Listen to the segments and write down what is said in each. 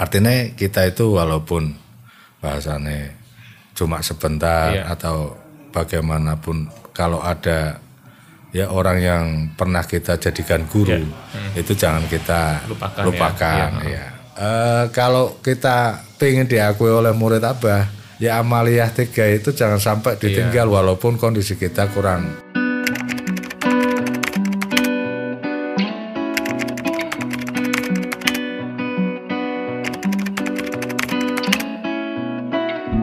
artinya kita itu walaupun bahasanya cuma sebentar Iya. atau bagaimanapun kalau ada ya orang yang pernah kita jadikan guru itu jangan kita Iya. Lupakan ya. lupakan ya. Eh, kalau kita pengen diakui oleh murid abah ya amaliyah tiga itu jangan sampai Iya. ditinggal walaupun kondisi kita kurang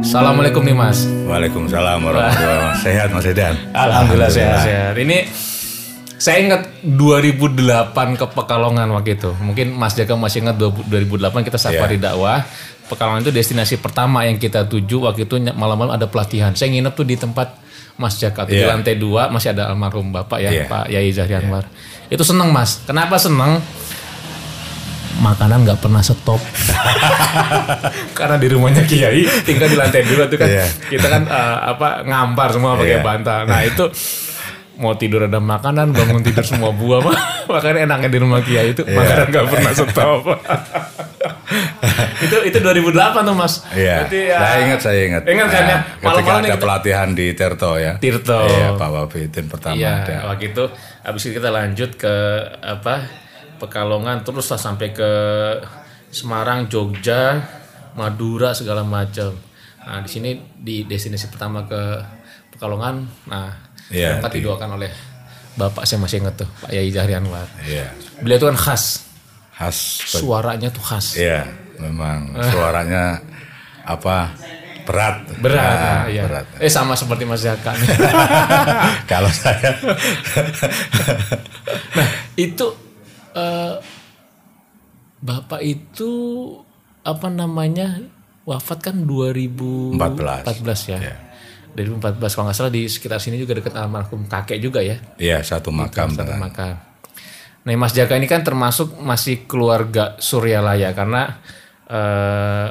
Assalamualaikum nih Mas. Waalaikumsalam warahmatullahi wabarakatuh. Sehat Mas Edan. Alhamdulillah sehat-sehat. Ini saya ingat 2008 ke Pekalongan waktu itu. Mungkin Mas Jaka masih ingat 2008 kita safari dakwah. Pekalongan itu destinasi pertama yang kita tuju waktu itu malam-malam ada pelatihan. Saya nginep tuh di tempat Mas Jaka tuh di Iya. lantai dua masih ada almarhum Bapak ya Iya. Pak Yai Zahri Anwar. Itu seneng Mas. Kenapa seneng? Makanan nggak pernah stop. Karena di rumahnya Kiai tinggal di lantai dua tuh kan. Iya. Kita kan eh, apa ngampar semua pakai Iya. bantal. Nah itu mau tidur ada makanan, bangun tidur semua buah mah. Makanya enaknya di rumah Kiai itu Iya. makanan nggak pernah stop. itu itu 2008 tuh mas. Iya. Berarti, ya, Saya ingat, saya ingat. Ingat kan ya? Nah, Ketika Malam-malam ada kita- pelatihan di Tirto ya. Tirto. Iya, Pak Wabidin pertama Iya, ada. waktu itu habis itu kita lanjut ke apa Pekalongan terus lah sampai ke Semarang, Jogja, Madura segala macam. Nah di sini di destinasi pertama ke Pekalongan, nah Iya, angkat didoakan oleh Bapak saya masih ingat tuh Pak Yai Zahri Anwar. Iya. Beliau itu kan khas, Khas. suaranya tuh khas. Iya, memang suaranya apa? Berat. Berat, Nah, iya. berat. Eh sama seperti Mas nih. Kalau saya nah itu eh, Bapak itu apa namanya wafat kan 2014 14. ya. Iya. 2014 kalau nggak salah di sekitar sini juga dekat almarhum kakek juga ya. Iya, satu makam Satu dengan makam. Nah Mas Jaka ini kan termasuk masih keluarga Suryalaya karena eh,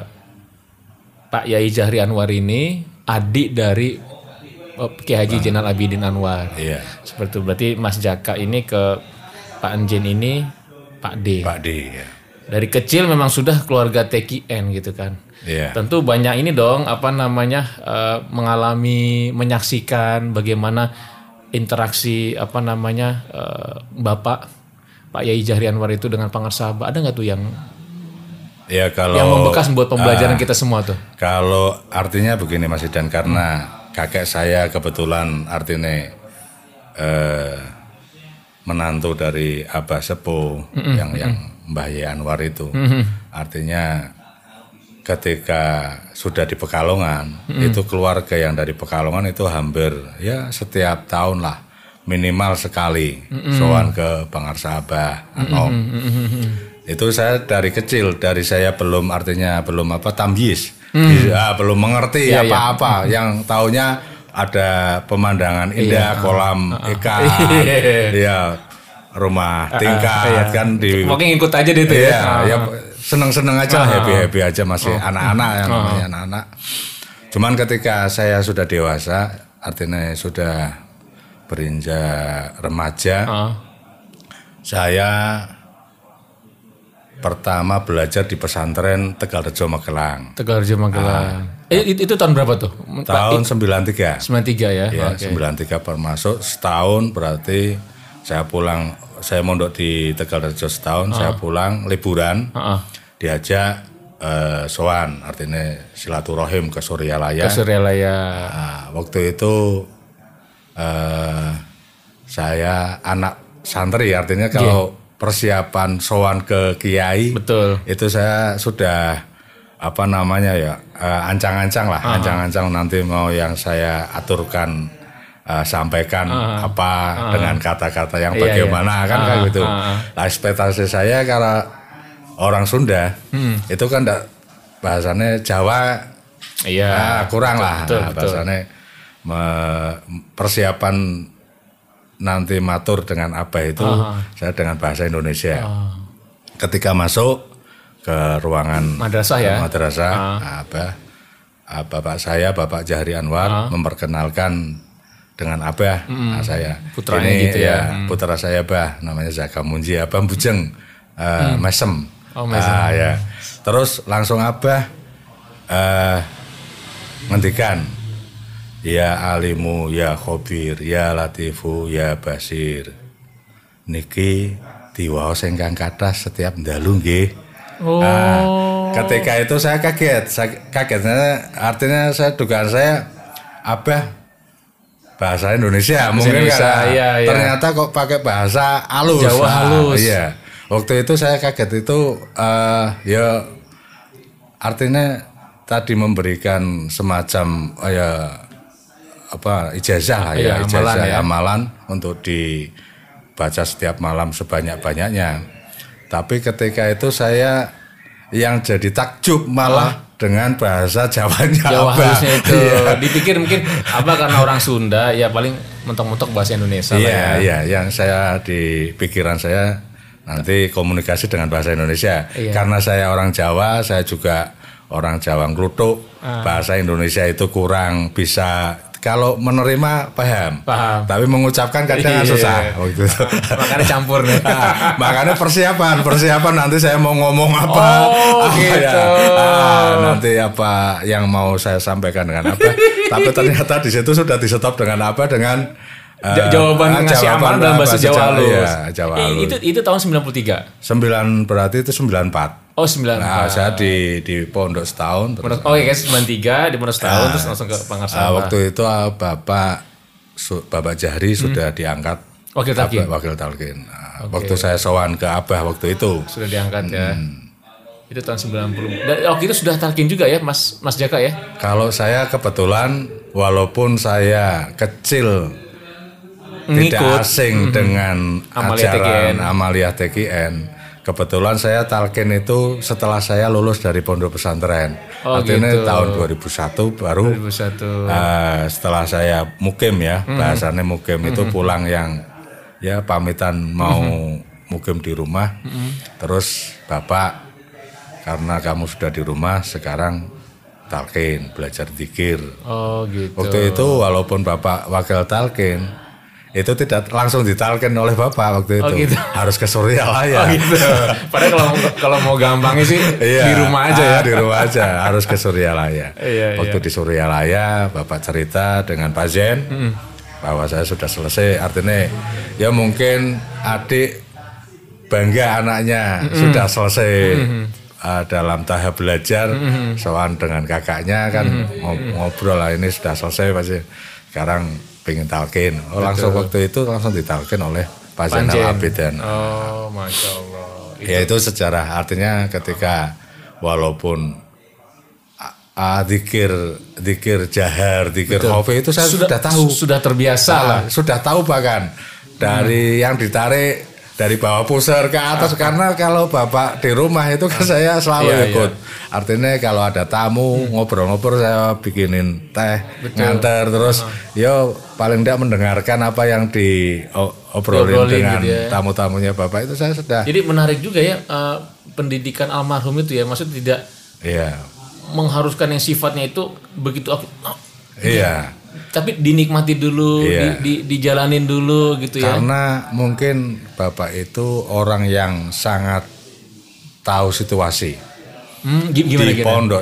Pak Yai Jahri Anwar ini adik dari eh, Kiai Haji Jenal Abidin Anwar. Iya, Seperti itu berarti Mas Jaka ini ke Pak Enjen ini Pak D. Pak D ya. Dari kecil memang sudah keluarga TKN gitu kan. Iya. Tentu banyak ini dong apa namanya eh, mengalami menyaksikan bagaimana interaksi apa namanya eh, Bapak Pak Yai Jahri Anwar itu dengan Pangersaba. Ada nggak tuh yang Ya kalau yang membekas buat pembelajaran Ah. kita semua tuh? Kalau artinya begini Mas Idan karena kakek saya kebetulan artinya eh, menantu dari Abah Sepo yang yang Mbah Ye Anwar itu. Artinya ketika sudah di Pekalongan itu keluarga yang dari Pekalongan itu hampir ya setiap tahun lah minimal sekali sowan ke Bangarsa Abah Anom. Itu saya dari kecil, dari saya belum artinya belum apa tamyiz. Ya, belum mengerti Iya, iya. apa-apa. Yang taunya ada pemandangan indah, kolam ikan, ya rumah tingkat kan di Pokoknya ngikut aja deh tuh Iya, ya. Ya seneng-seneng aja, happy-happy aja masih anak-anak yang namanya anak-anak. Cuman ketika saya sudah dewasa, artinya sudah berinjak remaja, saya pertama belajar di pesantren Tegal Rejo Magelang. Tegal Rejo Magelang. Eh, itu, itu tahun berapa tuh? Tahun 93. 93 ya. Ya, Oke. 93 baru masuk setahun berarti saya pulang saya mondok di Tegal Rejo setahun, saya pulang liburan. Heeh. diajak eh, sowan artinya silaturahim ke Suryalaya. Ke Suryalaya. Nah, waktu itu eh, saya anak santri artinya kalau persiapan sowan ke kiai Betul. itu saya sudah apa namanya ya eh, ancang-ancang lah ancang-ancang nanti mau yang saya aturkan eh, sampaikan apa dengan kata-kata yang Iya, bagaimana kan kayak gitu. ah, Nah, ekspektasi saya karena orang Sunda Hmm. itu kan enggak bahasanya Jawa Iya. ah, kurang lah betul, Nah, betul. bahasanya me- persiapan nanti matur dengan apa itu saya dengan bahasa Indonesia. Ah. Ketika masuk ke ruangan Madrasah ya. madrasah, apa ah, bapak saya Bapak Jahri Anwar memperkenalkan dengan abah nah, saya Putranya ini gitu ya. putra saya bah namanya Zaka Munji Abah Bujeng eh, Mesem Oh, Maison. Ah, ya. Terus langsung Abah eh ngendikan Ya alimu, ya khobir, ya latifu, ya basir. Niki diwaos ingkang kathah setiap dalu nggih. Oh. Ah, ketika itu saya kaget, saya kagetnya artinya saya dugaan saya Abah bahasa Indonesia mungkin Indonesia, karena iya, iya. ternyata kok pakai bahasa halus. Jawa Ah, halus. iya. Waktu itu saya kaget itu eh ya artinya tadi memberikan semacam eh, ya apa ijazah lah ya, Iya, ijazah amalan ya. amalan untuk dibaca setiap malam sebanyak-banyaknya. Tapi ketika itu saya yang jadi takjub malah dengan bahasa Jawanya Jawa Abah. halusnya itu Iya. dipikir mungkin apa karena orang Sunda ya paling mentok-mentok bahasa Indonesia lah Iya, ya. iya, yang saya di pikiran saya nanti komunikasi dengan bahasa Indonesia. Iya. Karena saya orang Jawa, saya juga orang Jawa Nglutuk. Ah. Bahasa Indonesia itu kurang bisa kalau menerima paham. Paham. Tapi mengucapkan kadang Iya. susah waktu itu. Makanya campur nih. Ah, makanya persiapan, persiapan nanti saya mau ngomong apa, Oh, apa gitu. Ah, nanti apa yang mau saya sampaikan dengan apa. Tapi ternyata di situ sudah di stop dengan apa dengan Ja- jawaban ah, ngasih amalan dalam bahasa Jawa halus. Iya, Jawa Eh, halus. itu itu tahun 93. Sembilan berarti itu 94. Oh, 94. Nah, saya di di pondok setahun. terus, Oh iya kan 93 di pondok setahun terus langsung ke ah, Pangarsama. waktu itu ah, Bapak Su- Bapak Jahri Hmm. sudah diangkat Wakil Talkin. Abah- Wakil Talkin. Nah, Waktu saya sowan ke Abah waktu itu. sudah diangkat ya. Hmm. Itu tahun 90. Dan waktu itu sudah talkin juga ya Mas Mas Jaka ya? Kalau saya kebetulan walaupun saya kecil tidak Ngikut. asing dengan Amalia ajaran TKN. Amalia TKN. Kebetulan saya talkin itu setelah saya lulus dari pondok pesantren. Oh, Artinya gitu. tahun 2001 baru 2001. eh, setelah saya mukim ya, Hmm. bahasannya mukim itu pulang yang ya pamitan mau Hmm. mukim di rumah. Terus Bapak karena kamu sudah di rumah sekarang talkin belajar dikir. Oh gitu. Waktu itu walaupun Bapak wakil talkin itu tidak langsung ditalkin oleh Bapak waktu itu. Oh, gitu. Harus ke Suryalaya. Oh gitu. Padahal kalau kalau mau gampangnya sih Iya, di rumah aja ya. ah, di rumah aja harus ke Suryalaya. Iya, Waktu di Suryalaya, bapak cerita dengan Pak Zen bahwa saya sudah selesai. Artinya, ya mungkin adik bangga anaknya sudah selesai uh, dalam tahap belajar. Soal dengan kakaknya kan ngob- ngobrol lah ini sudah selesai pasti. Sekarang pengen talkin. Oh, langsung waktu itu langsung ditalkin oleh Pak Zen Panjen. Al Abidin. Oh, masya Allah. Ya itu sejarah artinya ketika walaupun ah, dikir dikir jahar, dikir khofi itu saya sudah, tahu. Sudah terbiasa Ah, lah. sudah tahu bahkan dari yang ditarik dari bawah pusar ke atas karena kalau bapak di rumah itu kan saya selalu Iya, ikut. Artinya kalau ada tamu ngobrol-ngobrol saya bikinin teh nganter terus yo paling tidak mendengarkan apa yang di o- obrolin Diobrolin dengan gitu ya. tamu-tamunya bapak itu saya sudah Jadi menarik juga ya eh, pendidikan almarhum itu ya. Maksud tidak iya mengharuskan yang sifatnya itu begitu aku oh, iya tapi dinikmati dulu, Iya. di, di- dijalanin dulu gitu ya. karena mungkin bapak itu orang yang sangat tahu situasi Hmm, gi- gimana di pondok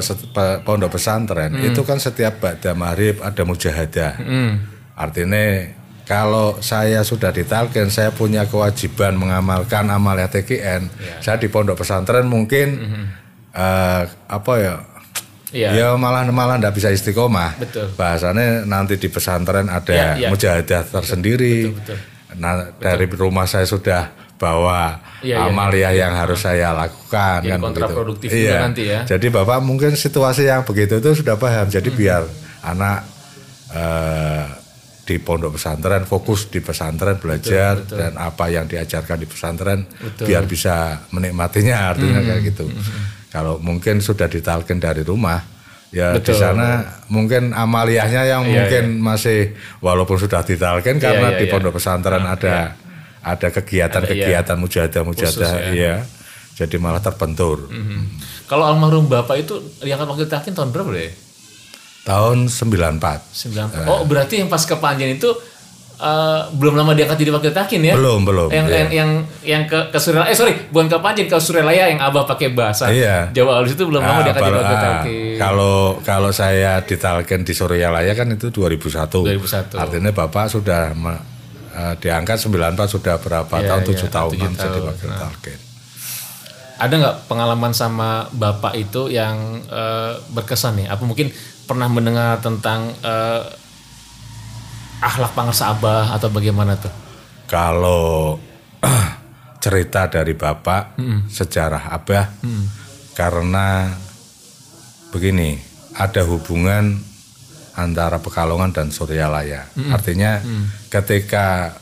pondok pesantren itu kan setiap ba'da maghrib ada mujahadah. Hmm. Artinya kalau saya sudah ditalkin, saya punya kewajiban mengamalkan amalia TKN. Iya. Saya di pondok pesantren mungkin eh, apa ya? Hmm. Iya. Ya malah malah ndak bisa istiqomah. Betul. Bahasanya nanti di pesantren ada Iya, iya. mujahadah tersendiri. betul. Nah, dari rumah saya sudah bawa Iya, iya, amalia yang harus saya lakukan Jadi kan kontraproduktif begitu. nanti ya. Jadi Bapak mungkin situasi yang begitu itu sudah paham. Jadi Hmm. biar anak eh, di pondok pesantren fokus di pesantren belajar dan apa yang diajarkan di pesantren biar bisa menikmatinya artinya Hmm. kayak gitu. Kalau mungkin sudah ditalkin dari rumah ya di sana mungkin amaliyahnya yang Iya, mungkin masih walaupun sudah ditalkin karena iya, di iya. pondok pesantren ada ada kegiatan-kegiatan mujahadah-mujahadah Khusus ya. Jadi malah terbentur. Hmm. Kalau almarhum bapak itu diangkat wakil talkin tahun berapa deh? Tahun 94. 90. Oh berarti yang pas ke Panjen itu eh, belum lama diangkat jadi wakil takin ya. Belum, belum. Yang Iya. yang yang yang ke ke Surelaya, eh sorry, bukan ke Panjin, ke Surelaya yang Abah pakai bahasa Iya. Jawa halus itu belum lama Ah, diangkat jadi wakil takin. Kalau kalau saya ditalken di Suryalaya kan itu 2001. 2001. Artinya Bapak sudah me- eh, diangkat 94 sudah berapa Iya, tahun? iya, 7 tahunan tujuh jadi tahun. wakil talken. Ada nggak pengalaman sama bapak itu yang eh, berkesan nih? Apa mungkin pernah mendengar tentang eh, akhlak pangarsa Abah atau bagaimana tuh? Kalau cerita dari Bapak sejarah Abah karena begini, ada hubungan antara Pekalongan dan Suryalaya. Artinya ketika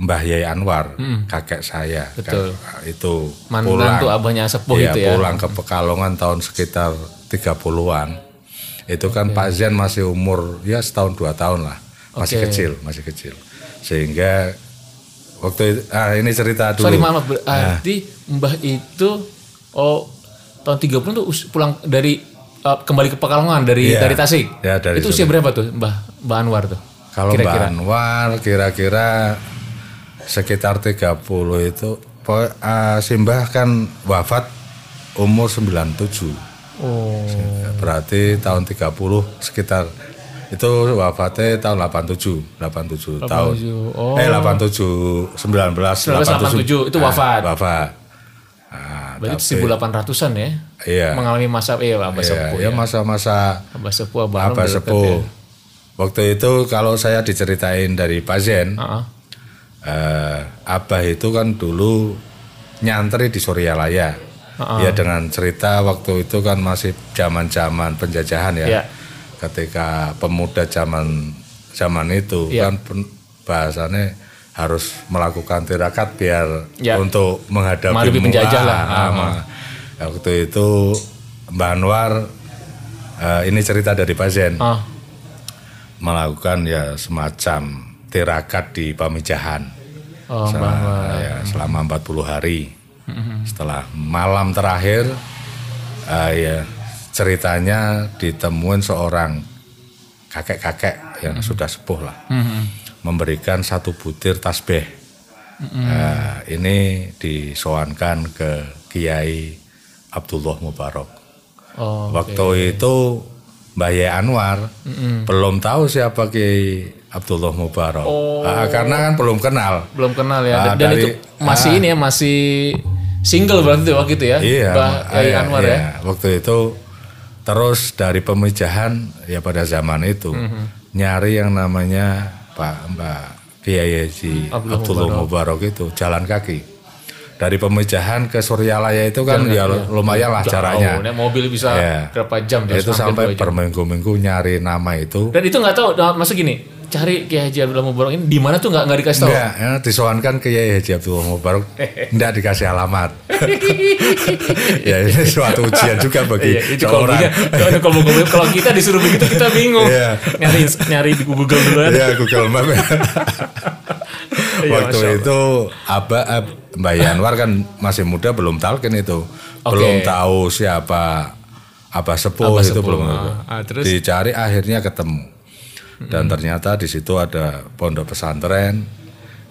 Mbah Yai Anwar, kakek saya, Betul. kan, itu Mantan tuh abahnya sepuh Iya, itu ya. pulang ke Pekalongan tahun sekitar 30-an. Itu kan Pak Zen masih umur ya setahun dua tahun lah. Masih Oke. kecil, masih kecil. Sehingga waktu itu, ah ini cerita dulu. Sorry maaf, berarti Mbah itu oh tahun 30 tuh pulang dari eh, kembali ke Pekalongan dari Iya. dari Tasik. Ya, dari itu usia berapa tuh Mbah Mbah Anwar tuh? Kalau Kira-kira. Mbak Anwar kira-kira sekitar 30 itu po- ah, Simbah kan wafat umur 97. Oh. Berarti tahun 30 sekitar itu wafatnya tahun 87, 87 tahun. Oh. Eh 87 19 1987 itu Ah, wafat. wafat. Ah, Berarti 1800-an ya? iya. Mengalami masa eh Abah Iya, sepuh ya ya. masa-masa Abah sepuh Abah deket sepuh. ya. Waktu itu kalau saya diceritain dari Pak Zen, Heeh. eh, Abah itu kan dulu nyantri di Suryalaya. Ya dengan cerita waktu itu kan masih zaman-zaman penjajahan ya. Iya. Ketika pemuda zaman zaman itu Iya. kan bahasanya harus melakukan tirakat biar Ya. untuk menghadapi Menghadapi penjajah lah. Ah, Ah, ma- Waktu itu Mbak Anwar eh, ini cerita dari Pak Zen Ah, melakukan ya semacam tirakat di Pamijahan oh, Mbah selama, Anwar. ya, selama 40 hari. Setelah malam terakhir, eh, ya ceritanya ditemuin seorang kakek-kakek yang sudah sepuh lah, memberikan satu butir tasbih. Eh, ini disoankan ke Kiai Abdullah Mubarak. Oh, Waktu itu Mbah Yai Anwar belum tahu siapa Kiai Abdullah Mubarak. Ah, karena kan belum kenal. belum kenal ya. Ah, Dan, dan dari- itu masih ini ya, masih single berarti waktu itu ya. Iya, Mbah Yai iya, Anwar iya. ya. Waktu itu terus dari pemijahan ya pada zaman itu Mhm. nyari yang namanya Pak Mbak Kiai Haji Abdullah Abdullah Mubarak itu jalan kaki. Dari pemijahan ke Suryalaya itu kan ya lumayan lah naik mobil bisa Iya. berapa jam? itu sampai berminggu-minggu nyari nama itu. Dan itu nggak tahu, nah, maksud gini, cari Kiai Haji Abdullah Mubarak ini di mana tuh nggak nggak dikasih tahu. Enggak, ya, disowankan ke Kiai Haji Abdullah Mubarak, enggak dikasih alamat. ya ini suatu ujian juga bagi Iya, itu kalau punya, kalau kalau kalau- kita disuruh begitu kita bingung. Iya. Nyari nyari di Google dulu. Ya Google Map ya. Iya, Waktu Allah. itu Aba eh, Mbak Yanwar kan masih muda belum talkin itu. Oke. Belum tahu siapa Abah Sepuh Abah itu Sepuh, belum. ah. Ah, terus? Dicari akhirnya ketemu. Dan ternyata di situ ada pondok pesantren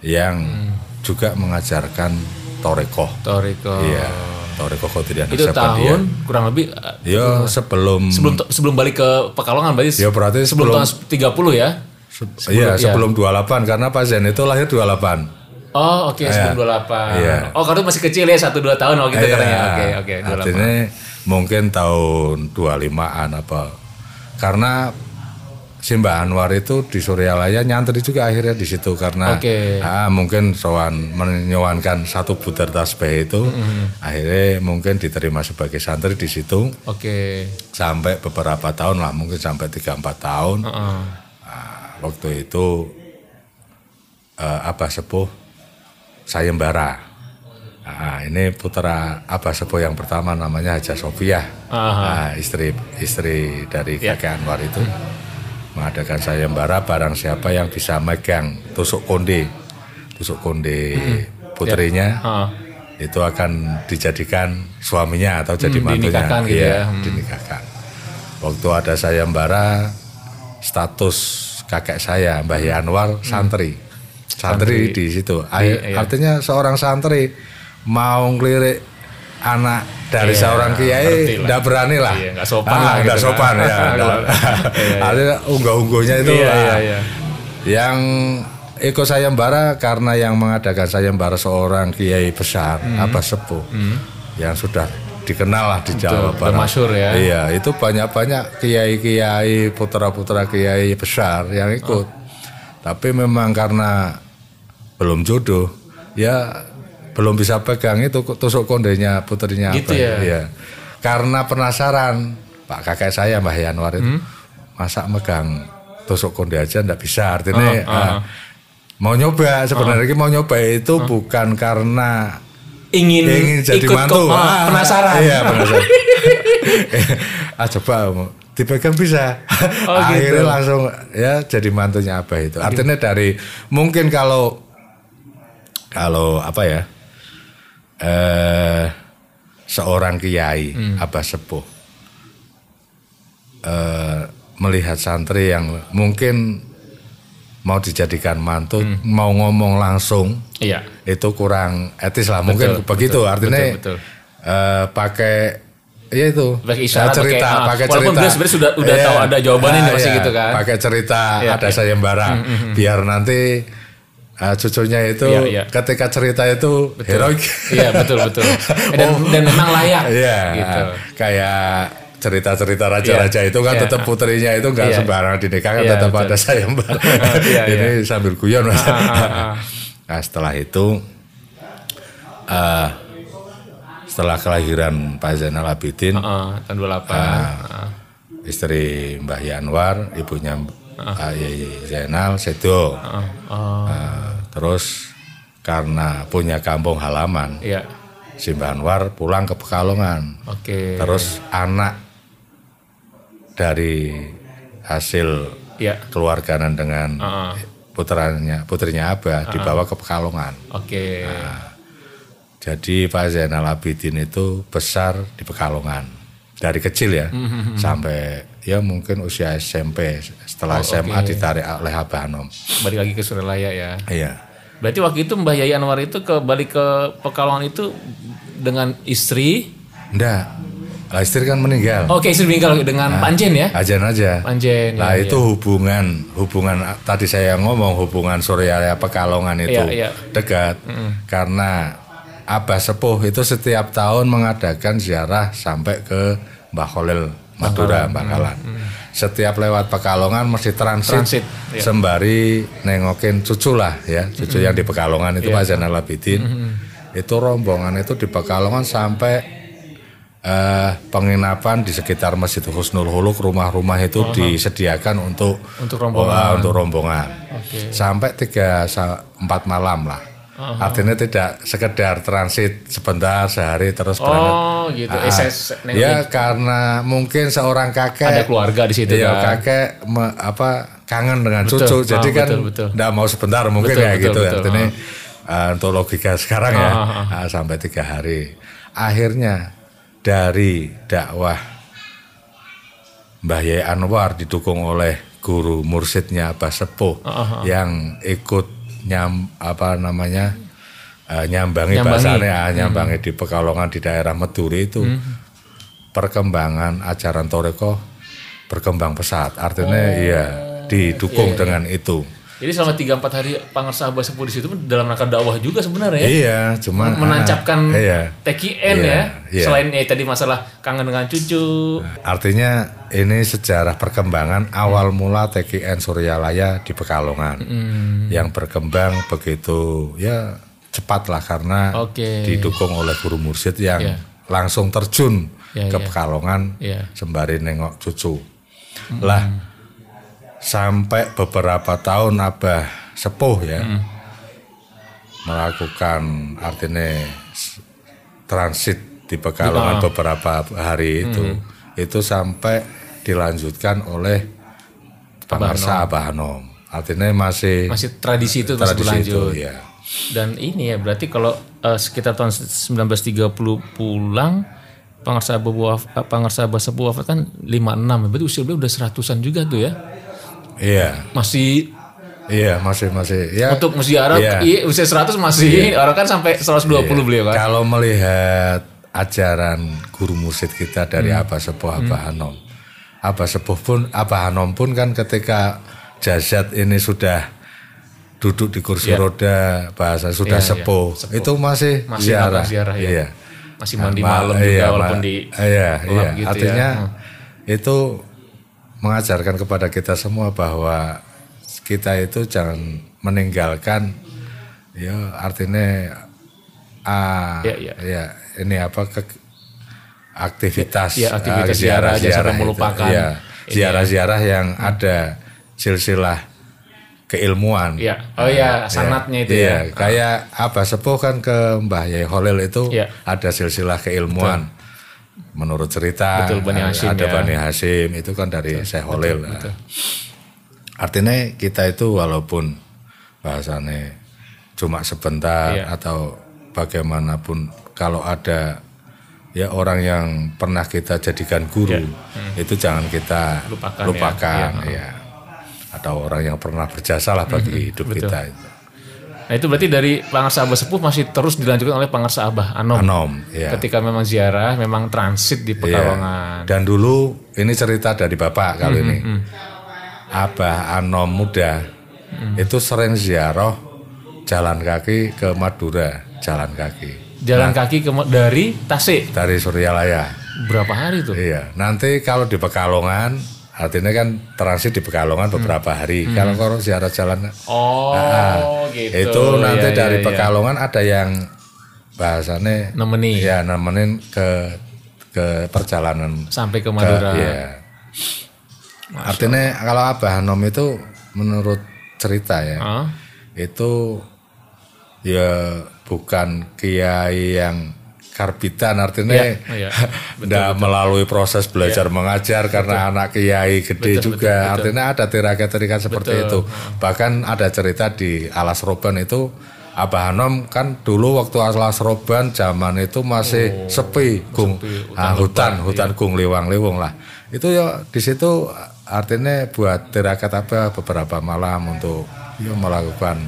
yang juga mengajarkan torekoh. Toriko. Iya, torekoh Qadiriyah Itu tahun kurang lebih uh, Ya sebelum sebelum sebelum balik ke Pekalongan berarti Ya berarti sebelum, sebelum- tahun 30 ya. Iya, iya. sebelum 28 karena Pak Zen itu lahir 28. Oh, oke sebelum 28. Iya. Oh, kartu masih kecil ya 1 2 tahun waktu itu Iya. katanya. Oke, oke, 28. Artinya mungkin tahun 25-an apa. Karena Simba Anwar itu di Suryalaya nyantri juga akhirnya di situ karena Oke. ah, mungkin soan menyowankan satu butir tasbih itu Mm-hmm. akhirnya mungkin diterima sebagai santri di situ Oke. sampai beberapa tahun lah mungkin sampai 3 4 tahun. Heeh. Ah, waktu itu eh, Abah Sepuh sayembara. Nah, ini putra Abah Sepuh yang pertama namanya Haja Sofiah. Nah, istri istri dari kakek Anwar itu mengadakan sayembara barang siapa yang bisa megang tusuk konde, tusuk konde putrinya Heeh. itu akan dijadikan suaminya atau jadi Hmm, mantunya. dinikahkan gitu Iya, ya. Hmm. dinikahkan. Waktu ada sayembara status kakek saya Mbah Yanwar Hmm. santri. santri, di situ. Ay- iya. Artinya seorang santri mau ngelirik anak dari Iya, seorang kiai lah. tidak berani lah. Iya, nggak sopan lah nggak gitu kan. sopan ya. Iya, iya. Artinya unggah-ungguhnya itu Iya, ah, iya, iya. yang ikut sayembara karena yang mengadakan sayembara seorang kiai besar, Hmm. Abah Sepuh, yang sudah dikenal lah di Jawa Barat. masyhur ya. Iya, itu banyak-banyak kiai-kiai, putra-putra kiai besar yang ikut. Oh. Tapi memang karena belum jodoh, ya belum bisa pegang itu tusuk kondenya putrinya Gitu apa ya? Iya. Karena penasaran, Pak kakek saya Mbah Yanwar itu Hmm? masa megang tusuk konde aja ndak bisa artinya ah, mau nyoba sebenarnya mau nyoba itu bukan karena Ingin, ingin jadi ikut mantu ke- ah, penasaran. iya penasaran ah coba dipegang bisa Oh, akhirnya gitu. langsung ya jadi mantunya apa itu artinya dari mungkin kalau kalau apa ya eh seorang kiai Hmm. abah sepuh eh, melihat santri yang mungkin mau dijadikan mantu Hmm. mau ngomong langsung Iya. itu kurang etis lah mungkin Betul, begitu betul, artinya betul, betul. eh, pakai ya itu Pakai isyarat, cerita pakai, ah, pakai walaupun cerita dia sebenarnya sudah- udah tahu ada jawabannya nih pasti gitu kan. pakai cerita Iya, ada iya. sayembara biar nanti eh, cucunya itu Iya, iya. ketika cerita itu heroik Iya betul betul. Dan, dan memang layak. Iya, Gitu. kayak cerita-cerita raja-raja itu kan Iya. tetap putrinya itu nggak Iya. sembarangan dinikahkan Iya, tetap betul. ada sayembara. Iya, Ini sambil guyon mas. ah, ah. Nah setelah itu, eh, setelah kelahiran Pak Zainal Abidin, Heeh, tahun 28. Ah. Heeh. istri Mbah Yanwar, ibunya Pak Yai Zainal Sedo. Heeh. Oh, Eh, terus karena punya kampung halaman, iya. si Mbah Anwar pulang ke Pekalongan. Oke. Terus anak dari hasil Iya. keluarganan dengan Heeh. putranya putrinya Abah dibawa ke Pekalongan. Oke. Jadi Pak Zainal Abidin itu besar di Pekalongan dari kecil ya sampai ya mungkin usia SMP setelah Oh, SMA oke. ditarik oleh Abah Anom. Balik lagi ke Suralaya ya. Iya. Berarti waktu itu Mbah Yai Anwar itu ke balik ke Pekalongan itu dengan istri. Enggak. Lah istri kan meninggal. Oke, istri meninggal dengan Panjen ya. Ajan aja. Panjen. Nah ya, itu hubungan hubungan tadi saya ngomong hubungan Surya Pekalongan itu Iya, iya. dekat karena Abah Sepuh itu setiap tahun mengadakan ziarah sampai ke Mbah Kholil Madura Bangkalan. Setiap lewat Pekalongan mesti transit, Transit, iya. sembari nengokin cucu lah ya cucu yang di Pekalongan itu Iya. Pak Zainal Abidin. Itu rombongan itu di Pekalongan sampai eh, penginapan di sekitar Masjid Husnul Huluk rumah-rumah itu disediakan untuk Untuk rombongan. Oh, untuk rombongan. Oke. Sampai tiga empat malam lah. Artinya tidak sekedar transit sebentar sehari terus berangkat. Oh, gitu. Ah, saya- nengokin. ya karena mungkin seorang kakek Ada keluarga di situ Iya, kan. kakek me- apa kangen dengan Betul. cucu, Ah, jadi kan betul, betul. nggak mau sebentar mungkin Betul, kayak betul, gitu betul. artinya uh, untuk logika sekarang ya Ah, ah, uh, sampai tiga hari. Akhirnya dari dakwah Mbah Yai Anwar didukung oleh guru mursidnya Abah Sepuh Ah, yang ikut nyam apa namanya uh, nyambangi, Nyambangi. bahasanya ah, nyambangi di Pekalongan di daerah Meduri itu Hmm. perkembangan ajaran Toreko berkembang pesat artinya Oh. iya didukung Iya, dengan itu Jadi selama 3-4 hari Pangarsa Abah Sepuh di situ dalam rangka dakwah juga sebenarnya ya. iya cuma Menancapkan ah, iya TKN Iya, ya. iya. Selain ya tadi masalah kangen dengan cucu. artinya ini sejarah perkembangan awal mula TKN Suryalaya di Pekalongan Hmm. yang berkembang begitu ya cepat lah karena Oke. didukung oleh guru mursyid yang Iya. langsung terjun Iya, ke iya. Pekalongan Iya. sembari nengok cucu. Lah sampai beberapa tahun Abah sepuh ya melakukan artinya transit di Pekalongan beberapa hari itu itu sampai dilanjutkan oleh Pangarsa Abah Anom. Artinya masih, Masih tradisi itu masih tradisi itu ya. Dan ini ya berarti kalau eh, sekitar tahun 1930 pulang Pangarsa Abah eh, Pangarsa Abah Sepuh wafat kan 56 berarti usia beliau udah seratusan juga tuh ya. Iya. Masih Iya, masih masih. Ya, Untuk ziarah Iya. iya, usia 100 masih orang kan sampai 120 beliau kan. Kalau melihat ajaran guru mursyid kita dari Hmm. Abah Sepuh Abah Hanom. Abah Sepuh pun Abah Hanom pun kan ketika jazat ini sudah duduk di kursi roda bahasa sudah Iya, iya. sepuh. Itu masih, Masih ziarah. ya. Iya. Masih mandi Ma- malam juga iya, walaupun di iya, iya. gitu ya. Artinya Hmm. itu mengajarkan kepada kita semua bahwa kita itu jangan meninggalkan ya artinya ah Iya, iya. ya ini apa ke aktivitas Iya, aktivitas ah, ziarah, itu. melupakan Iya, ya. ziarah-ziarah yang ada silsilah keilmuan. Iya. Oh iya, sanatnya itu Iya, ya. kayak apa sepuh kan ke Mbah Yai Holil itu Iya. ada silsilah keilmuan. Menurut cerita Betul, Bani Hashim ada ya. Bani Hashim itu kan dari Syekh Holil. Nah, Artinya kita itu walaupun bahasanya cuma sebentar Iya. atau bagaimanapun kalau ada ya orang yang pernah kita jadikan guru itu jangan kita Iya. Lupakan ya. lupakan, Iya. ya. Atau orang yang pernah berjasa lah bagi hidup betul. kita itu. Nah itu berarti dari Pangarsa Abah Sepuh masih terus dilanjutkan oleh Pangarsa Abah Anom. Anom, ya. Ketika memang ziarah, memang transit di Iya. Pekalongan. Dan dulu ini cerita dari bapak Hmm, kali ini. Abah Anom muda Hmm. itu sering ziarah jalan kaki ke Madura, jalan kaki Jalan kaki ke, dari Tasik. dari Suryalaya. Berapa hari tuh? Iya, nanti kalau di Pekalongan, artinya kan transit di Pekalongan beberapa hari. Kalau kalau ziarah jalan, Oh, Nah, gitu. itu nanti Iya, dari iya, iya. Pekalongan ada yang bahasanya Nemeni ya nemenin ke ke perjalanan sampai ke ke- Madura. iya. Artinya kalau Abah Hanom itu menurut cerita ya, Ah, itu ya bukan kiai yang karbitan artinya Iya, iya. tidak melalui proses belajar mengajar karena anak kiai gede Betul, juga. betul, betul. artinya ada tirakat-tirakat seperti Betul. itu. Bahkan ada cerita di Alas Roban itu Abah Hanom kan dulu waktu Alas Roban zaman itu masih sepi gung ah, hutan hutan gung liwang-liwung lah. Itu ya di situ artinya buat tirakat apa beberapa malam untuk ya, melakukan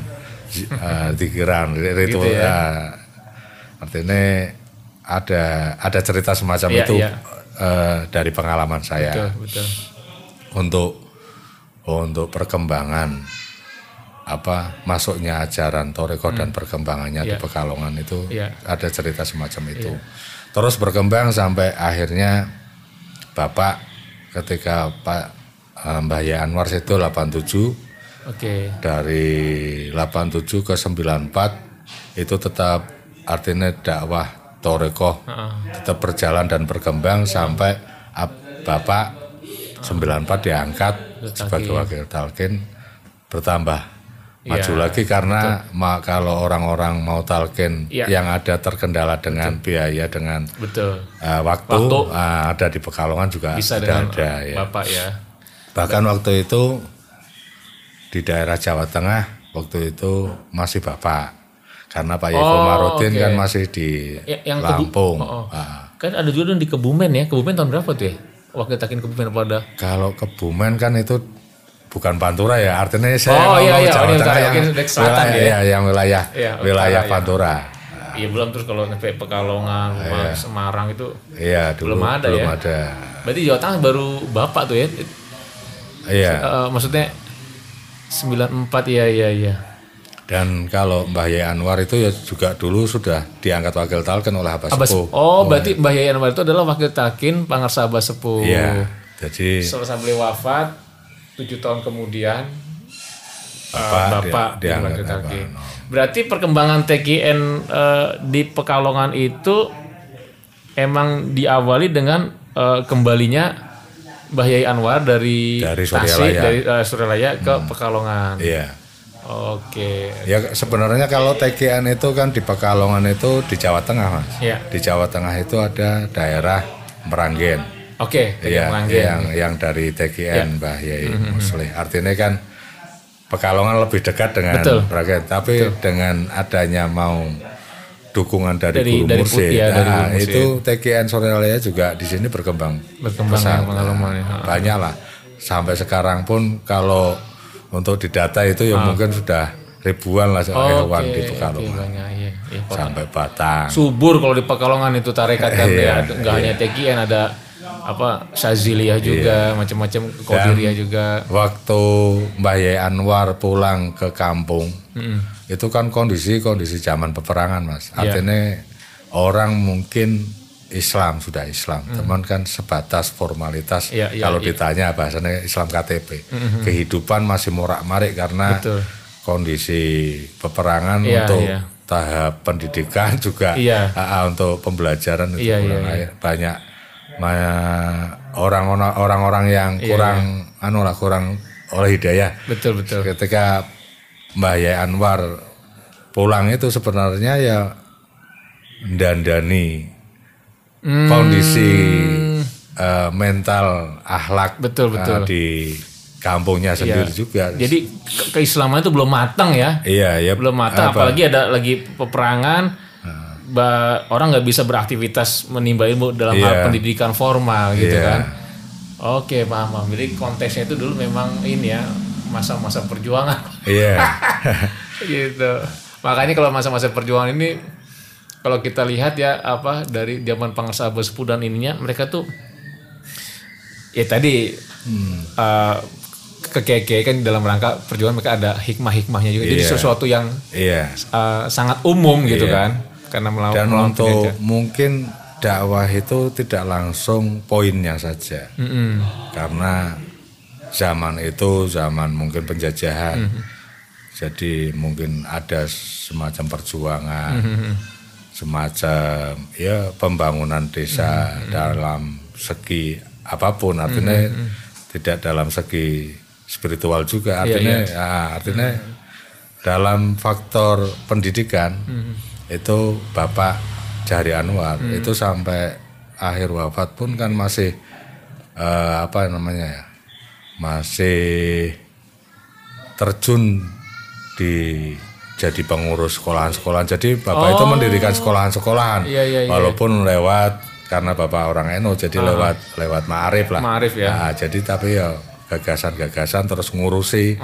zi- eh, zikiran ritual Gitu ya. eh, artinya ada ada cerita semacam Iya, itu iya. eh, dari pengalaman saya betul, betul. untuk untuk perkembangan apa masuknya ajaran toreko dan perkembangannya di Iya. Pekalongan itu Iya. ada cerita semacam itu terus berkembang sampai akhirnya bapak ketika Pak eh, Mbah Ya Anwar itu 87 Oke. dari 87 ke 94 itu tetap artinya dakwah toreko Heeh. tetap berjalan dan berkembang sampai ab- bapak 94 diangkat sebagai wakil talkin bertambah maju Iya, lagi karena ma- kalau orang-orang mau talkin Iya. yang ada terkendala dengan biaya dengan Betul. eh, waktu, Waktu. eh, ada di Pekalongan juga Bisa dengan ada ya. Bapak ya. Bahkan waktu itu di daerah Jawa Tengah waktu itu masih bapak karena Pak Yeko Oh, Marudin oke. kan masih di Ya, yang Kebu- Lampung. Oh, oh. Ah, Kan ada juga di Kebumen ya. Kebumen tahun berapa tuh ya? Waktu takin Kebumen pada kalau Kebumen kan itu bukan Pantura ya, artinya saya Oh, iya, iya, Jawa ini Tengah oke, yang selatan wilayah, ya. iya, yang wilayah Iya, wilayah ya. Pantura. Iya belum terus kalau sampai Pekalongan, Rumah Semarang itu Iya, dulu Belum ada belum ya? ada. berarti Jawa Tengah baru Bapak tuh ya. Iya. Eh, maksudnya 94 ya ya ya. Dan kalau Mbah Yai Anwar itu ya juga dulu sudah diangkat wakil talken oleh Abah Sepuh. Oh, berarti Mbah Yai Anwar itu adalah wakil takin Pangarsa Abah Sepuh. Iya. Jadi Setelah beliau wafat, tujuh tahun kemudian Bapak Bapak dia- jadi diangkat wakil. Anwar. Berarti perkembangan TKN eh, di Pekalongan itu emang diawali dengan eh, kembalinya Mbah Yai Anwar dari, Dari Tasik, dari eh, Suryalaya ke Pekalongan. iya. Oke. Ya sebenarnya kalau TKN itu kan di Pekalongan itu di Jawa Tengah mas. Iya. Di Jawa Tengah itu ada daerah Meranggen. Oke, Iya, Meranggen. yang yang dari TKN Mbah Yai Muslih. Artinya kan Pekalongan lebih dekat dengan Betul. Meranggen. Tapi dengan adanya mau dukungan dari, Dari- Guru dari iya, dari nah, Guru Mursyid. itu TKN Sorelaya juga di sini berkembang Berkembang pesat. ya, pengalaman ya. Nah, banyak lah. Sampai sekarang pun kalau untuk didata itu ya mungkin sudah ribuan lah hewan di Oke, Pekalongan banyak, iya, iya. sampai Batang. subur kalau di Pekalongan itu tarekat kan Iya, ya nggak hanya TKN ada apa Syaziliyah juga macam-macam Qadiriyah juga Waktu Mbah Yai Anwar pulang ke kampung, itu kan kondisi kondisi zaman peperangan mas. Iya. Artinya orang mungkin Islam sudah Islam, teman kan sebatas formalitas. Mm. Iya, iya, kalau iya. ditanya bahasanya Islam KTP, kehidupan masih morak-marik karena Betul. kondisi peperangan Iya, untuk iya. tahap pendidikan juga Iya. ah, ah, untuk pembelajaran itu kurang iya, air. banyak orang-orang orang-orang yang Iya, kurang anu lah kurang oleh hidayah betul betul ketika Mbah Yai Anwar pulang itu sebenarnya ya dandani Hmm. kondisi eh, mental akhlak Betul, eh, betul. di kampungnya sendiri juga. Jadi ke- keislaman itu belum matang ya. Iya ya belum matang apalagi ada lagi peperangan ba- orang nggak bisa beraktivitas menimba ilmu dalam hal Iya. pendidikan formal gitu Iya. kan. Oke paham paham jadi konteksnya itu dulu memang ini ya masa-masa perjuangan. Iya. Gitu. Makanya kalau masa-masa perjuangan ini kalau kita lihat ya apa dari zaman Pangsa Bespu dan ininya mereka tuh ya tadi eh keke kan dalam rangka perjuangan mereka ada hikmah-hikmahnya juga jadi Iya. sesuatu yang iya eh, sangat umum gitu Iya. kan karena melawan dan melawan untuk mungkin dakwah itu tidak langsung poinnya saja Mm-mm. karena zaman itu zaman mungkin penjajahan Mm-hmm. jadi mungkin ada semacam perjuangan Mm-hmm. Semacam ya pembangunan desa Mm-hmm. dalam segi apa pun. Artinya tidak dalam segi spiritual juga. Iya, artinya ya, artinya dalam faktor pendidikan Mm-hmm. itu Bapak Jari Anwar. Itu sampai akhir wafat pun kan masih eh, apa namanya ya masih terjun di jadi pengurus sekolahan-sekolahan. Jadi Bapak itu mendirikan sekolahan-sekolahan. Iya, iya, iya. Walaupun lewat karena Bapak orang NU jadi lewat lewat Ma'arif lah. Ma'arif ya. Nah, jadi tapi ya gagasan-gagasan terus ngurusi.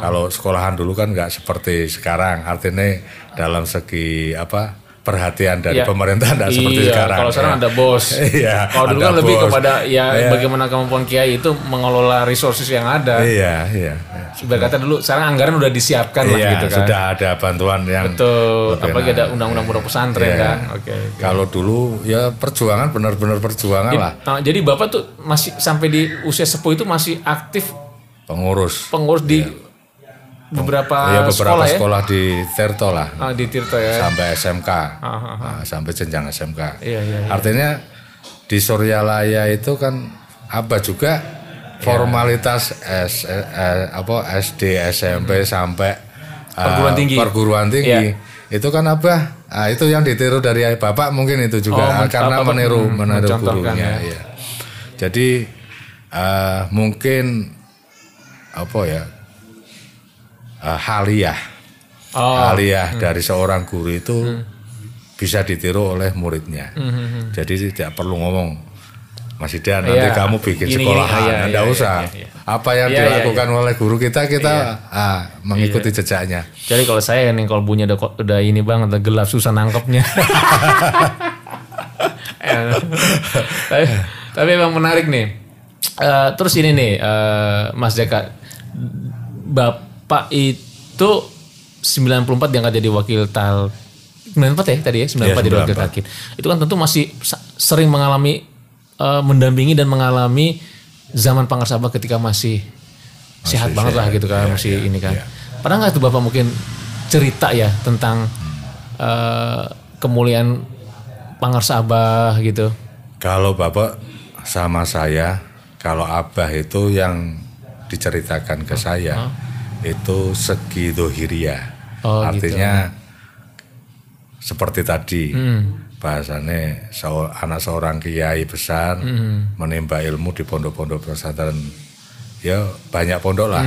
Kalau sekolahan dulu kan nggak seperti sekarang. Artinya dalam segi apa perhatian dari Iya. pemerintah seperti Iya, sekarang. Kalau sekarang ya. ada bos. Iya, Kalau dulu kan lebih kepada ya Iya. bagaimana kemampuan kiai itu mengelola resources yang ada. Iya, iya. iya. Ibarat kata dulu sekarang anggaran udah disiapkan lah Iya, gitu kan. sudah ada bantuan yang Betul. Apalagi ada undang-undang pondok pesantren Iya. kan. Oke. Kalau dulu ya perjuangan benar-benar perjuangan lah Nah, jadi Bapak tuh masih sampai di usia sepuh itu masih aktif pengurus. pengurus di beberapa, ya beberapa sekolah, ya. sekolah di Terto lah Ah, di Tirto ya. sampai SMK, ah, Nah, sampai jenjang SMK. Iya, iya, iya. Artinya di Suryalaya itu kan apa juga formalitas S, eh, eh, apa SD, SMP sampai eh, Hmm. Perguruan tinggi. perguruan tinggi. Iya. Itu kan apa? Ah, itu yang ditiru dari bapak mungkin itu juga Oh, Ah, karena Bapak, meniru hmm, meniru gurunya. ya. iya. Jadi eh, mungkin apa ya? Eh, haliah Oh, aliyah dari seorang guru itu bisa ditiru oleh muridnya. Hmm, Jadi tidak perlu ngomong, Mas Idan nanti Iya. kamu bikin Gini, gini. sekolahan, Ah, iya, tidak iya, usah. iya, iya. Apa yang iya, dilakukan oleh guru kita kita ah, mengikuti Iya. jejaknya. Jadi kalau saya nih kalau bunyi udah udah ini banget udah gelap susah nangkepnya. Eh, tapi, tapi emang menarik nih. Eh, terus ini nih eh, Mas Jaka, Bapak itu 94 diangkat jadi wakil tal 94 ya tadi ya 94 Iya, jadi wakil 94. talkin. Itu kan tentu masih sering mengalami eh, mendampingi dan mengalami zaman Pangersabah ketika masih, sehat banget lah gitu kan masih ini kan. Pernah nggak tuh Bapak mungkin cerita ya tentang eh, kemuliaan Pangersabah gitu? Kalau bapak sama saya, kalau abah itu yang diceritakan ke saya itu segi dohiria. Oh, Artinya seperti tadi Hmm. anak seorang kiai besar Hmm. menimba ilmu di pondok-pondok pesantren ya banyak pondok lah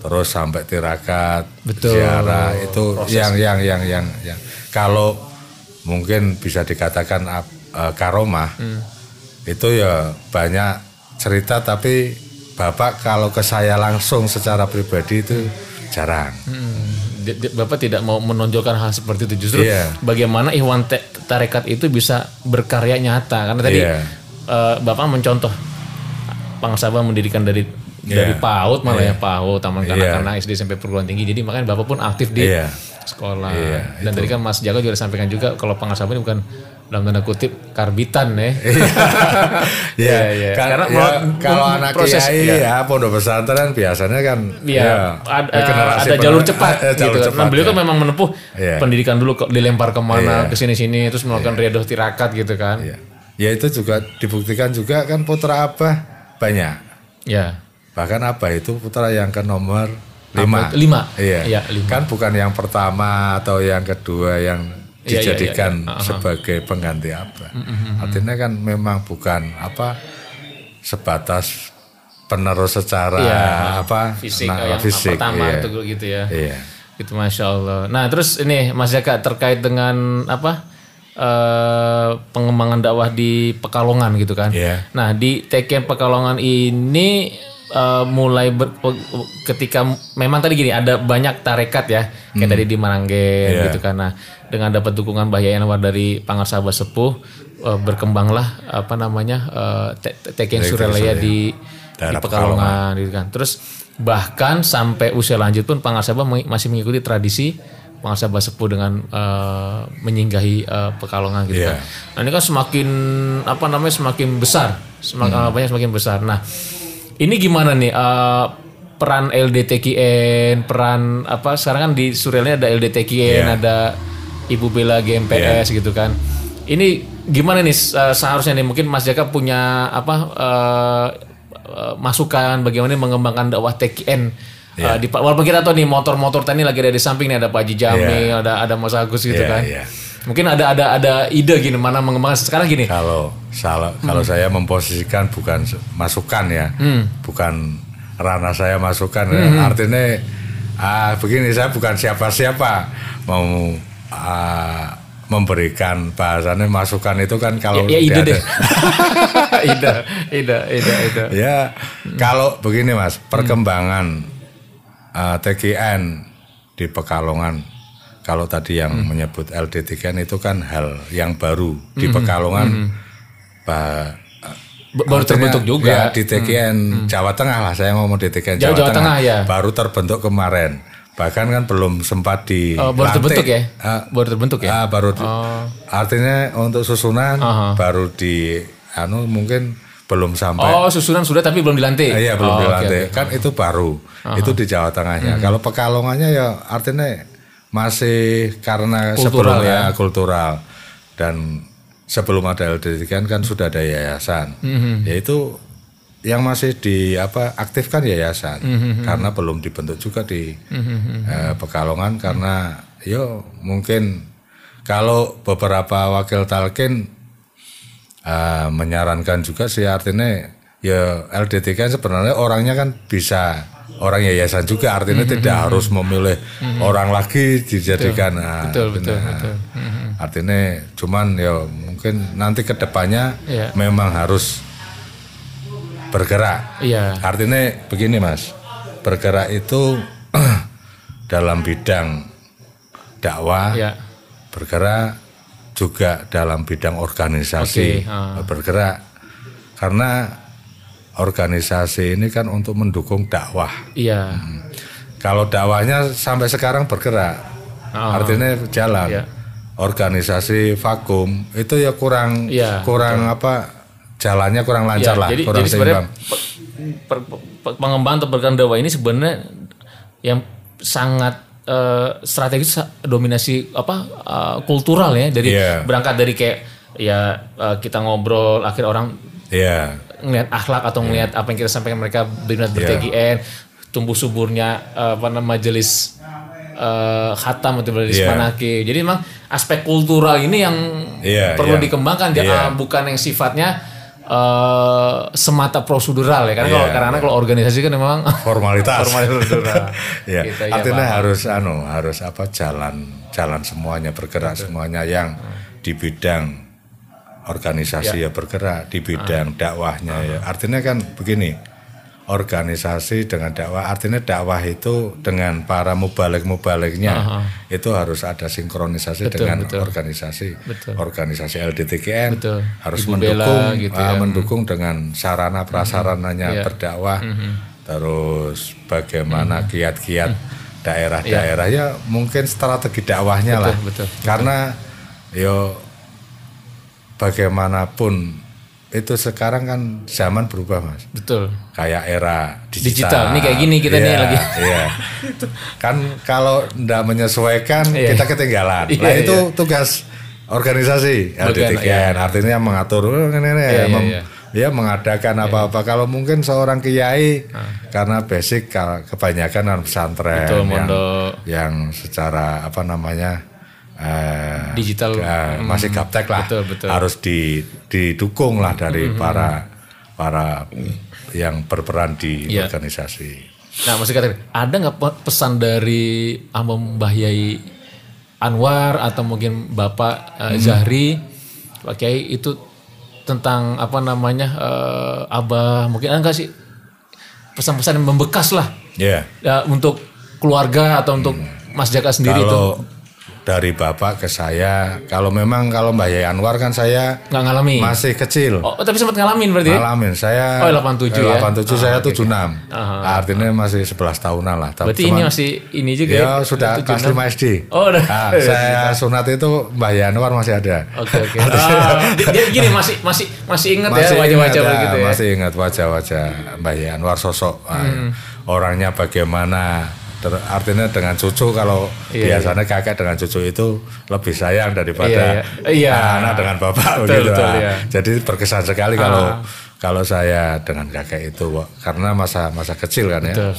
terus sampai tirakat Hmm. Betul. ziarah itu yang yang yang yang yang kalau mungkin bisa dikatakan eh, karomah Hmm. itu ya banyak cerita tapi Bapak kalau ke saya langsung secara pribadi itu jarang. Hmm, Bapak tidak mau menonjolkan hal seperti itu justru Iya. bagaimana Ikhwan Tarekat itu bisa berkarya nyata karena tadi Iya. eh, Bapak mencontoh Pangsaba mendirikan dari dari Iya. PAUD malah ya PAUD Taman Iya. Kanak-kanak SD sampai perguruan tinggi jadi makanya Bapak pun aktif di Iya. sekolah Iya, dan tadi kan Mas Jago juga sampaikan juga kalau Pangsaba ini bukan dalam tanda kutip karbitan ya Iya, iya. kan- Karena ya, kalau anak proses, kiai iya. ya pondok pesantren biasanya kan Iya, ya, ada, generasi ada jalur cepat jalur gitu. cepat, nah, beliau ya. kan memang menempuh Iya. pendidikan dulu dilempar ke mana Iya. ke sini-sini terus melakukan riyadhah tirakat gitu kan. Iya. Ya itu juga dibuktikan juga kan putra Abah banyak. Ya. Bahkan Abah itu putra yang ke nomor lima. Lima? Iya. Iya, lima. Kan bukan yang pertama atau yang kedua yang Iya, iya, dijadikan iya, iya. sebagai pengganti Abah. Artinya kan memang bukan apa sebatas penerus secara Iya, apa Fisik nah, yang fisik, pertama iya. itu gitu ya. Iya. Gitu Masya Allah. Nah terus ini Mas Jaka terkait dengan apa eh, pengembangan dakwah di Pekalongan gitu kan. Iya. Nah di TKN Pekalongan ini eh, mulai ber- ketika memang tadi gini ada banyak tarekat ya kayak tadi di Maranggen Hmm. Iya. gitu. Nah dengan dapat dukungan Mbah Yayan Anwar dari Pangarsaba Sepuh eh, berkembanglah apa namanya eh, T- T- TKN Suralaya di di Pekalongan gitu kan. Terus bahkan sampai usia lanjut pun Pangarsaba mengi- masih mengikuti tradisi Pangarsaba Sepuh dengan eh, menyinggahi eh, Pekalongan gitu Iya. kan. Nah ini kan semakin apa namanya semakin besar, semakin Hmm. banyak semakin besar. Nah ini gimana nih eh, peran LDTKN, peran apa sekarang kan di Surelnya ada LDTKN, Iya. ada Ibu Bella GMPS gitu kan. Ini gimana nih eh, seharusnya nih mungkin Mas Jaka punya apa eh, eh, masukan bagaimana mengembangkan dakwah TKN Iya. eh, di walaupun kita tahu nih motor-motor tadi lagi ada di samping nih ada Pak Haji Jamil, ada ada Mas Agus gitu Iya, kan. iya. Mungkin ada ada ada ide gini mana mengembangkan sekarang gini. Kalau salah kalau Hmm. saya memposisikan bukan masukan ya, bukan ranah saya masukan. ya. Hmm. Artinya ah, begini saya bukan siapa-siapa mau ah, memberikan bahasannya masukan itu kan kalau ya, ya ide deh. ide, ide, ide, ide. ya kalau begini mas perkembangan uh, TGN di Pekalongan kalau tadi yang menyebut LDTKN itu kan hal yang baru di Pekalongan ba- B- Baru terbentuk juga. ya, di TGN Jawa Tengah lah saya ngomong di TGN Jawa- Jawa, Jawa Tengah, ya. baru terbentuk kemarin bahkan kan belum sempat di Oh, baru terbentuk ya? Ah, baru terbentuk ya? Ah, baru Oh. artinya untuk susunan Aha. baru di anu mungkin belum sampai Oh, susunan sudah tapi belum dilantik. Ah, Iya belum oh, dilantik. oke. Hmm. Kan itu baru. Itu di Jawa Tengahnya. Kalau Pekalongannya ya artinya masih karena Kultural sebelumnya ya. kultural dan sebelum ada LDT kan kan sudah ada yayasan. Hmm. Yaitu yang masih di apa aktifkan yayasan Hmm, karena belum dibentuk juga di eh, Pekalongan karena yo mungkin kalau beberapa wakil talkin eh, menyarankan juga sih artinya ya LDT kan sebenarnya orangnya kan bisa orang yayasan juga artinya tidak harus memilih orang lagi dijadikan nah, Betul, betul, nah, betul. artinya cuman ya mungkin nanti ke depannya Iya. memang harus bergerak Iya. artinya begini mas bergerak itu dalam bidang dakwah Iya. bergerak juga dalam bidang organisasi Oke, ah. bergerak karena organisasi ini kan untuk mendukung dakwah Iya. kalau dakwahnya sampai sekarang bergerak Ah. artinya jalan Iya. organisasi vakum itu ya kurang Iya, kurang apa jalannya kurang Ya, lancar lah jadi, kurang jadi seimbang pe- per- pe- pengembangan atau pergerakan dakwah ini sebenarnya yang sangat eh, strategis dominasi apa eh, kultural ya dari Iya. berangkat dari kayak ya eh, kita ngobrol akhir orang Iya ngelihat akhlak atau ngelihat apa yang kita sampaikan mereka berminat ber-TGN tumbuh suburnya eh, apa namanya majelis eh, khatam atau majelis Iya. manaki jadi memang aspek kultural ini yang Iya, perlu iya. dikembangkan Iya. eh, bukan yang sifatnya eh, semata prosedural ya karena kalau Iya, karena kalau organisasi kan memang formalitas Prosedural. ya Gitu, ya, artinya Pak. harus anu harus apa jalan jalan semuanya bergerak semuanya yang di bidang organisasi ya, bergerak di bidang dakwahnya ya artinya kan begini organisasi dengan dakwah artinya dakwah itu dengan para mubalik mubaliknya itu harus ada sinkronisasi dengan organisasi Betul. organisasi LDTKN Betul. harus Ibu mendukung Bella gitu ah, ya. mendukung dengan sarana prasarananya Iya. berdakwah terus Mm-hmm. bagaimana kiat-kiat daerah-daerah ya mungkin strategi dakwahnya lah Mm. betul, karena yo bagaimanapun itu sekarang kan zaman berubah mas Betul. kayak era digital. Digital. Ini kayak gini kita nih Iya, lagi. Iya. kan kalau ndak menyesuaikan Iya. kita ketinggalan. Iya, nah itu iya. tugas organisasi LDTKN artinya mengatur ini, ini, Iya, mem- iya, ya mengadakan apa-apa. Kalau mungkin seorang kiai karena basic ka- kebanyakan kan pesantren Betul, yang, mondok. yang secara apa namanya eh, Digital. eh, masih gaptek lah Betul, betul. harus di, didukung lah dari para para yang berperan di Iya. organisasi. Nah, maksud kata ada nggak pe- pesan dari Amam Mbah Yai Anwar atau mungkin Bapak eh, Zahri, Pak Kiai itu tentang apa namanya eh, Abah mungkin ada nggak sih pesan-pesan yang membekas lah Ya, ya, untuk keluarga atau untuk Mas Jaka sendiri itu kalau dari bapak ke saya, kalau memang kalau Mbak Yai Anwar kan saya nggak ngalami. masih kecil. Oh, tapi sempat ngalamin berarti? ya? Ngalamin saya Oh, 87 eh, ya? 87 saya 76. Aha. Artinya masih 11 tahunan lah. Tapi Berarti cuman- ini masih ini juga ya sudah kelas 5 SD. Oh, udah. Nah, saya sunat itu Mbak Yai Anwar masih ada. Oke oke. Ah, dia- dia gini masih masih masih ingat ya wajah-wajah begitu ya. Masih ingat wajah-wajah Mbak Yai Anwar sosok ah, Hmm. orangnya bagaimana. Ter- artinya dengan cucu kalau Iya, biasanya kakek dengan cucu itu lebih sayang daripada Iya, iya. Iya. anak dengan bapak Betul, begitu. betul, ah. iya. Jadi berkesan sekali kalau Ah. kalau saya dengan kakek itu karena masa masa kecil kan ya. Betul.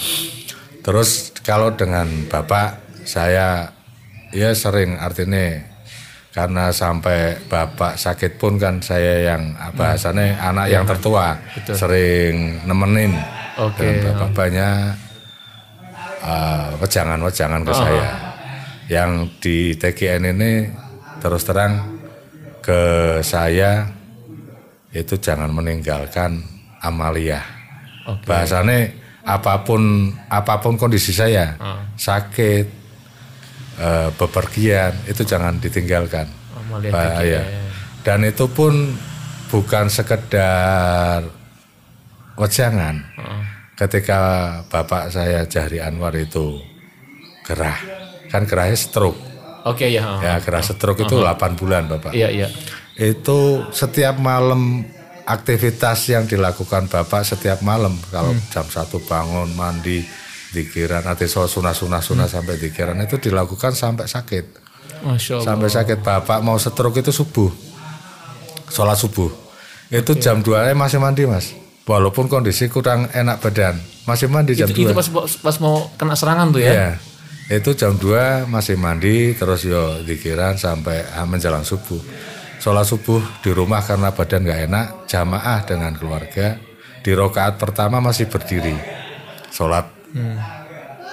Terus kalau dengan bapak saya ya sering artinya karena sampai bapak sakit pun kan saya yang Hmm. bahasanya anak yang tertua sering nemenin Iya. Oke. dan bapak banyak uh, wejangan-wejangan ke saya. Yang di TGN ini terus terang ke saya itu jangan meninggalkan amaliyah Oke. bahasanya apa pun apa pun kondisi saya Ah. sakit eh, bepergian itu jangan ditinggalkan. Amalia bahaya dan itu pun bukan sekedar wejangan. Heeh. Ketika bapak saya Jahri Anwar itu gerah kan gerahnya stroke Oke ya. heeh. ya gerah stroke itu 8 bulan bapak Iya iya. itu setiap malam aktivitas yang dilakukan bapak setiap malam kalau Hmm. jam satu bangun mandi dikiran nanti soal sunah sunah Hmm. sunah sampai dikiran itu dilakukan sampai sakit Masya Allah. sampai sakit bapak mau stroke itu subuh sholat subuh itu jam 2 masih mandi mas walaupun kondisi kurang enak badan masih mandi jam itu, 2 itu pas pas mau kena serangan tuh ya. Iya. Itu jam 2 masih mandi terus yo dikiran sampai ah, menjelang subuh. Sholat subuh di rumah karena badan nggak enak, jamaah dengan keluarga. Di rokaat pertama masih berdiri. Sholat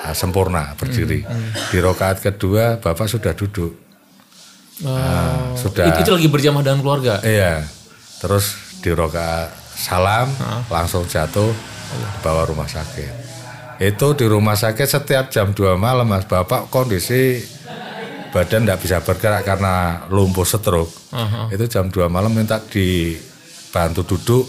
ah, sempurna berdiri. Di rokaat kedua Bapak sudah duduk. Oh, sudah. Itu, itu lagi berjamaah dengan keluarga. Iya. Terus di rokaat salam langsung jatuh bawa rumah sakit. Itu di rumah sakit setiap jam 2 malam Mas Bapak kondisi badan tidak bisa bergerak karena lumpuh stroke. Aha. Itu jam 2 malam minta dibantu duduk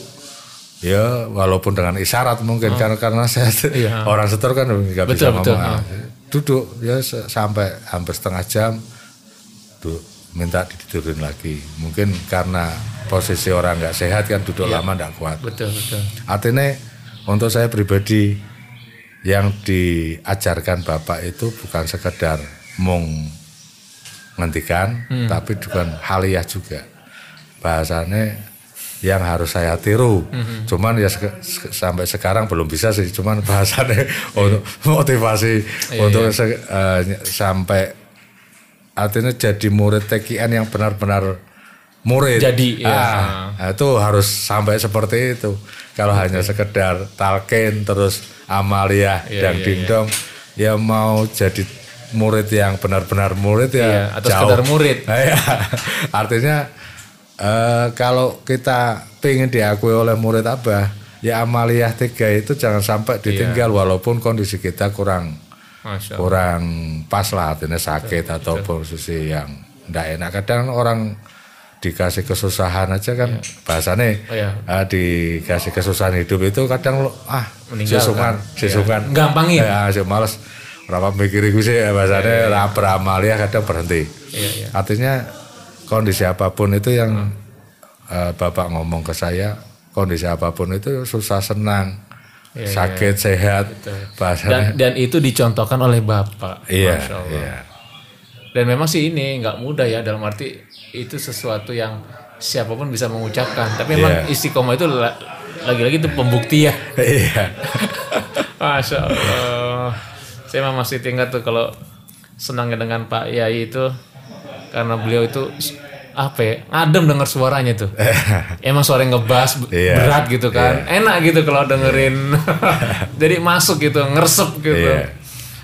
ya walaupun dengan isyarat mungkin karena karena saya Iya. orang stroke kan nggak bisa Betul, betul. ngomong. Duduk ya sampai hampir setengah jam tuh minta ditidurin lagi. Mungkin karena posisi orang nggak sehat kan duduk Iya. lama nggak kuat. Betul betul. Artinya untuk saya pribadi yang diajarkan Bapak itu bukan sekedar mung ngendikan Hmm. tapi bukan haliyah juga. Bahasanya yang harus saya tiru. Hmm. Cuman ya seke- sampai sekarang belum bisa sih. Cuman bahasanya untuk motivasi Iya, untuk se- eh, sampai artinya jadi murid TKN yang benar-benar murid. Jadi, ya. Ah, itu harus sampai seperti itu. Kalau hanya sekedar talqin terus amalia Iya, dan iya, dingdong, ya mau jadi murid yang benar-benar murid ya Iya, atau jauh. sekedar murid. Nah, ya. Artinya eh, kalau kita pengen diakui oleh murid abah, ya amaliyah tiga itu jangan sampai ditinggal Iya. walaupun kondisi kita kurang Masya kurang pas lah artinya sakit atau posisi yang tidak enak kadang orang dikasih kesusahan aja kan bahasanya Oh, iya. ah, dikasih kesusahan hidup itu kadang lo ah Meninggal sisungan sisungan Gampangin. ya sih males berapa mikir itu sih bahasanya lah beramalia kadang berhenti Iya, iya. artinya kondisi apa pun itu yang Hmm. eh, bapak ngomong ke saya kondisi apa pun itu susah senang Iya, sakit sehat bahasanya Dan, dan itu dicontohkan oleh Bapak. Iya, Masya Allah. iya. Dan memang sih ini nggak mudah ya dalam arti itu sesuatu yang siapa pun bisa mengucapkan. Tapi memang Iya. istiqomah itu la- lagi-lagi itu pembuktian. Iya. Masya Allah. Saya masih tinggal tuh kalau senangnya dengan Pak Yai itu karena beliau itu apa ya adem dengar suaranya tuh. Emang suara ngebas b- Iya. berat gitu kan. Enak gitu kalau dengerin. Jadi masuk gitu, ngeresep gitu. Iya.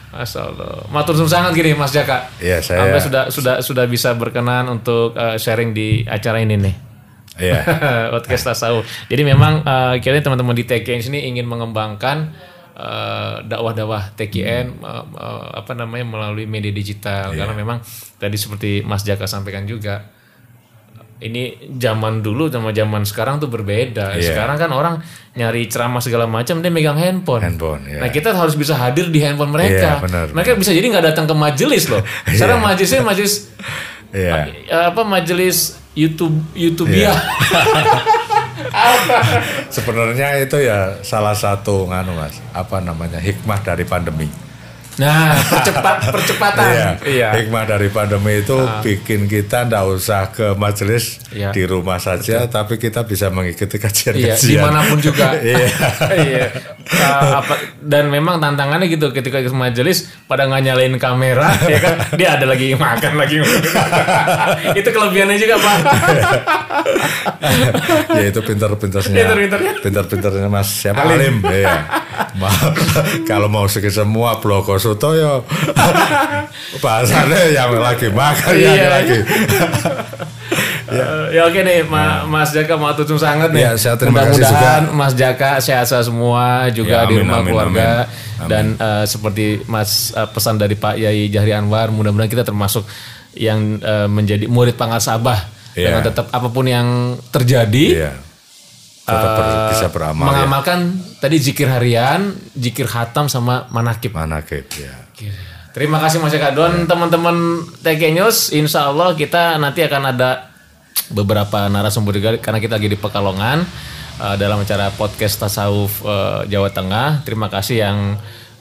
Masya Allah. Matur suwun sangat gini Mas Jaka. Iya, saya- Sampai sudah sudah sudah bisa berkenan untuk eh, sharing di acara ini nih. Iya. podcast tasawuf. Jadi memang uh, kira teman-teman di TKN sini ingin mengembangkan uh, dakwah-dakwah TKN uh, uh, apa namanya melalui media digital Iya. karena memang tadi seperti Mas Jaka sampaikan juga ini zaman dulu sama zaman sekarang tuh berbeda. Iya. Sekarang kan orang nyari ceramah segala macam dia megang handphone. Handphone, iya. Nah kita harus bisa hadir di handphone mereka. Iya, benar. mereka bisa jadi nggak datang ke majelis loh. Sekarang majelisnya majelis Iya. eh, apa majelis YouTube YouTube ya. Sebenarnya itu ya salah satu nganu Mas, apa namanya? hikmah dari pandemi. Nah, percepat percepatan. Iya. Hikmah dari pandemi itu bikin kita ndak usah ke majelis Iya. di rumah saja, tapi kita bisa mengikuti Iya, kajian-kajian. di mana pun juga. Iya. Iya. Uh, apa, dan memang tantangannya gitu ketika ke majelis pada nggak nyalain kamera, ya kan? Dia ada lagi makan lagi. Itu kelebihannya juga pak. ya itu pinter-pinternya. Pinter-pinternya. Pinter-pinternya Mas siapa Alim. Iya. Kalau mau segi semua bloko soto ya bahasanya yang lagi makan Iya, yang lagi. Eh, ya oke nih, Ma- Mas Jaka mau tutup sangat nih. Ya, saya terima kasih Mudah-mudahan Mas Jaka sehat-sehat semua juga Ya, di amin, rumah amin, keluarga amin. dan eh, seperti Mas eh, pesan dari Pak Yai Jahri Anwar, mudah-mudahan kita termasuk yang eh, menjadi murid Pangasabah Ya. dengan tetap apa pun yang terjadi Iya. Tetap ber- eh, bisa beramal ya. mengamalkan tadi zikir harian, zikir hatam sama manakib. Manakib ya. Terima kasih Mas Eka. Dan teman-teman TK News, insya Allah kita nanti akan ada beberapa narasumber juga karena kita lagi di Pekalongan uh, dalam acara podcast tasawuf uh, Jawa Tengah. Terima kasih yang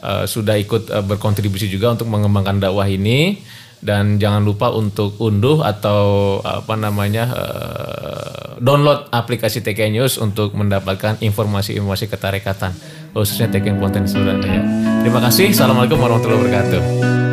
uh, sudah ikut uh, berkontribusi juga untuk mengembangkan dakwah ini dan jangan lupa untuk unduh atau apa namanya uh, download aplikasi TK News untuk mendapatkan informasi-informasi ketarekatan khususnya TK konten Surabaya. Terima kasih. Assalamualaikum warahmatullahi wabarakatuh.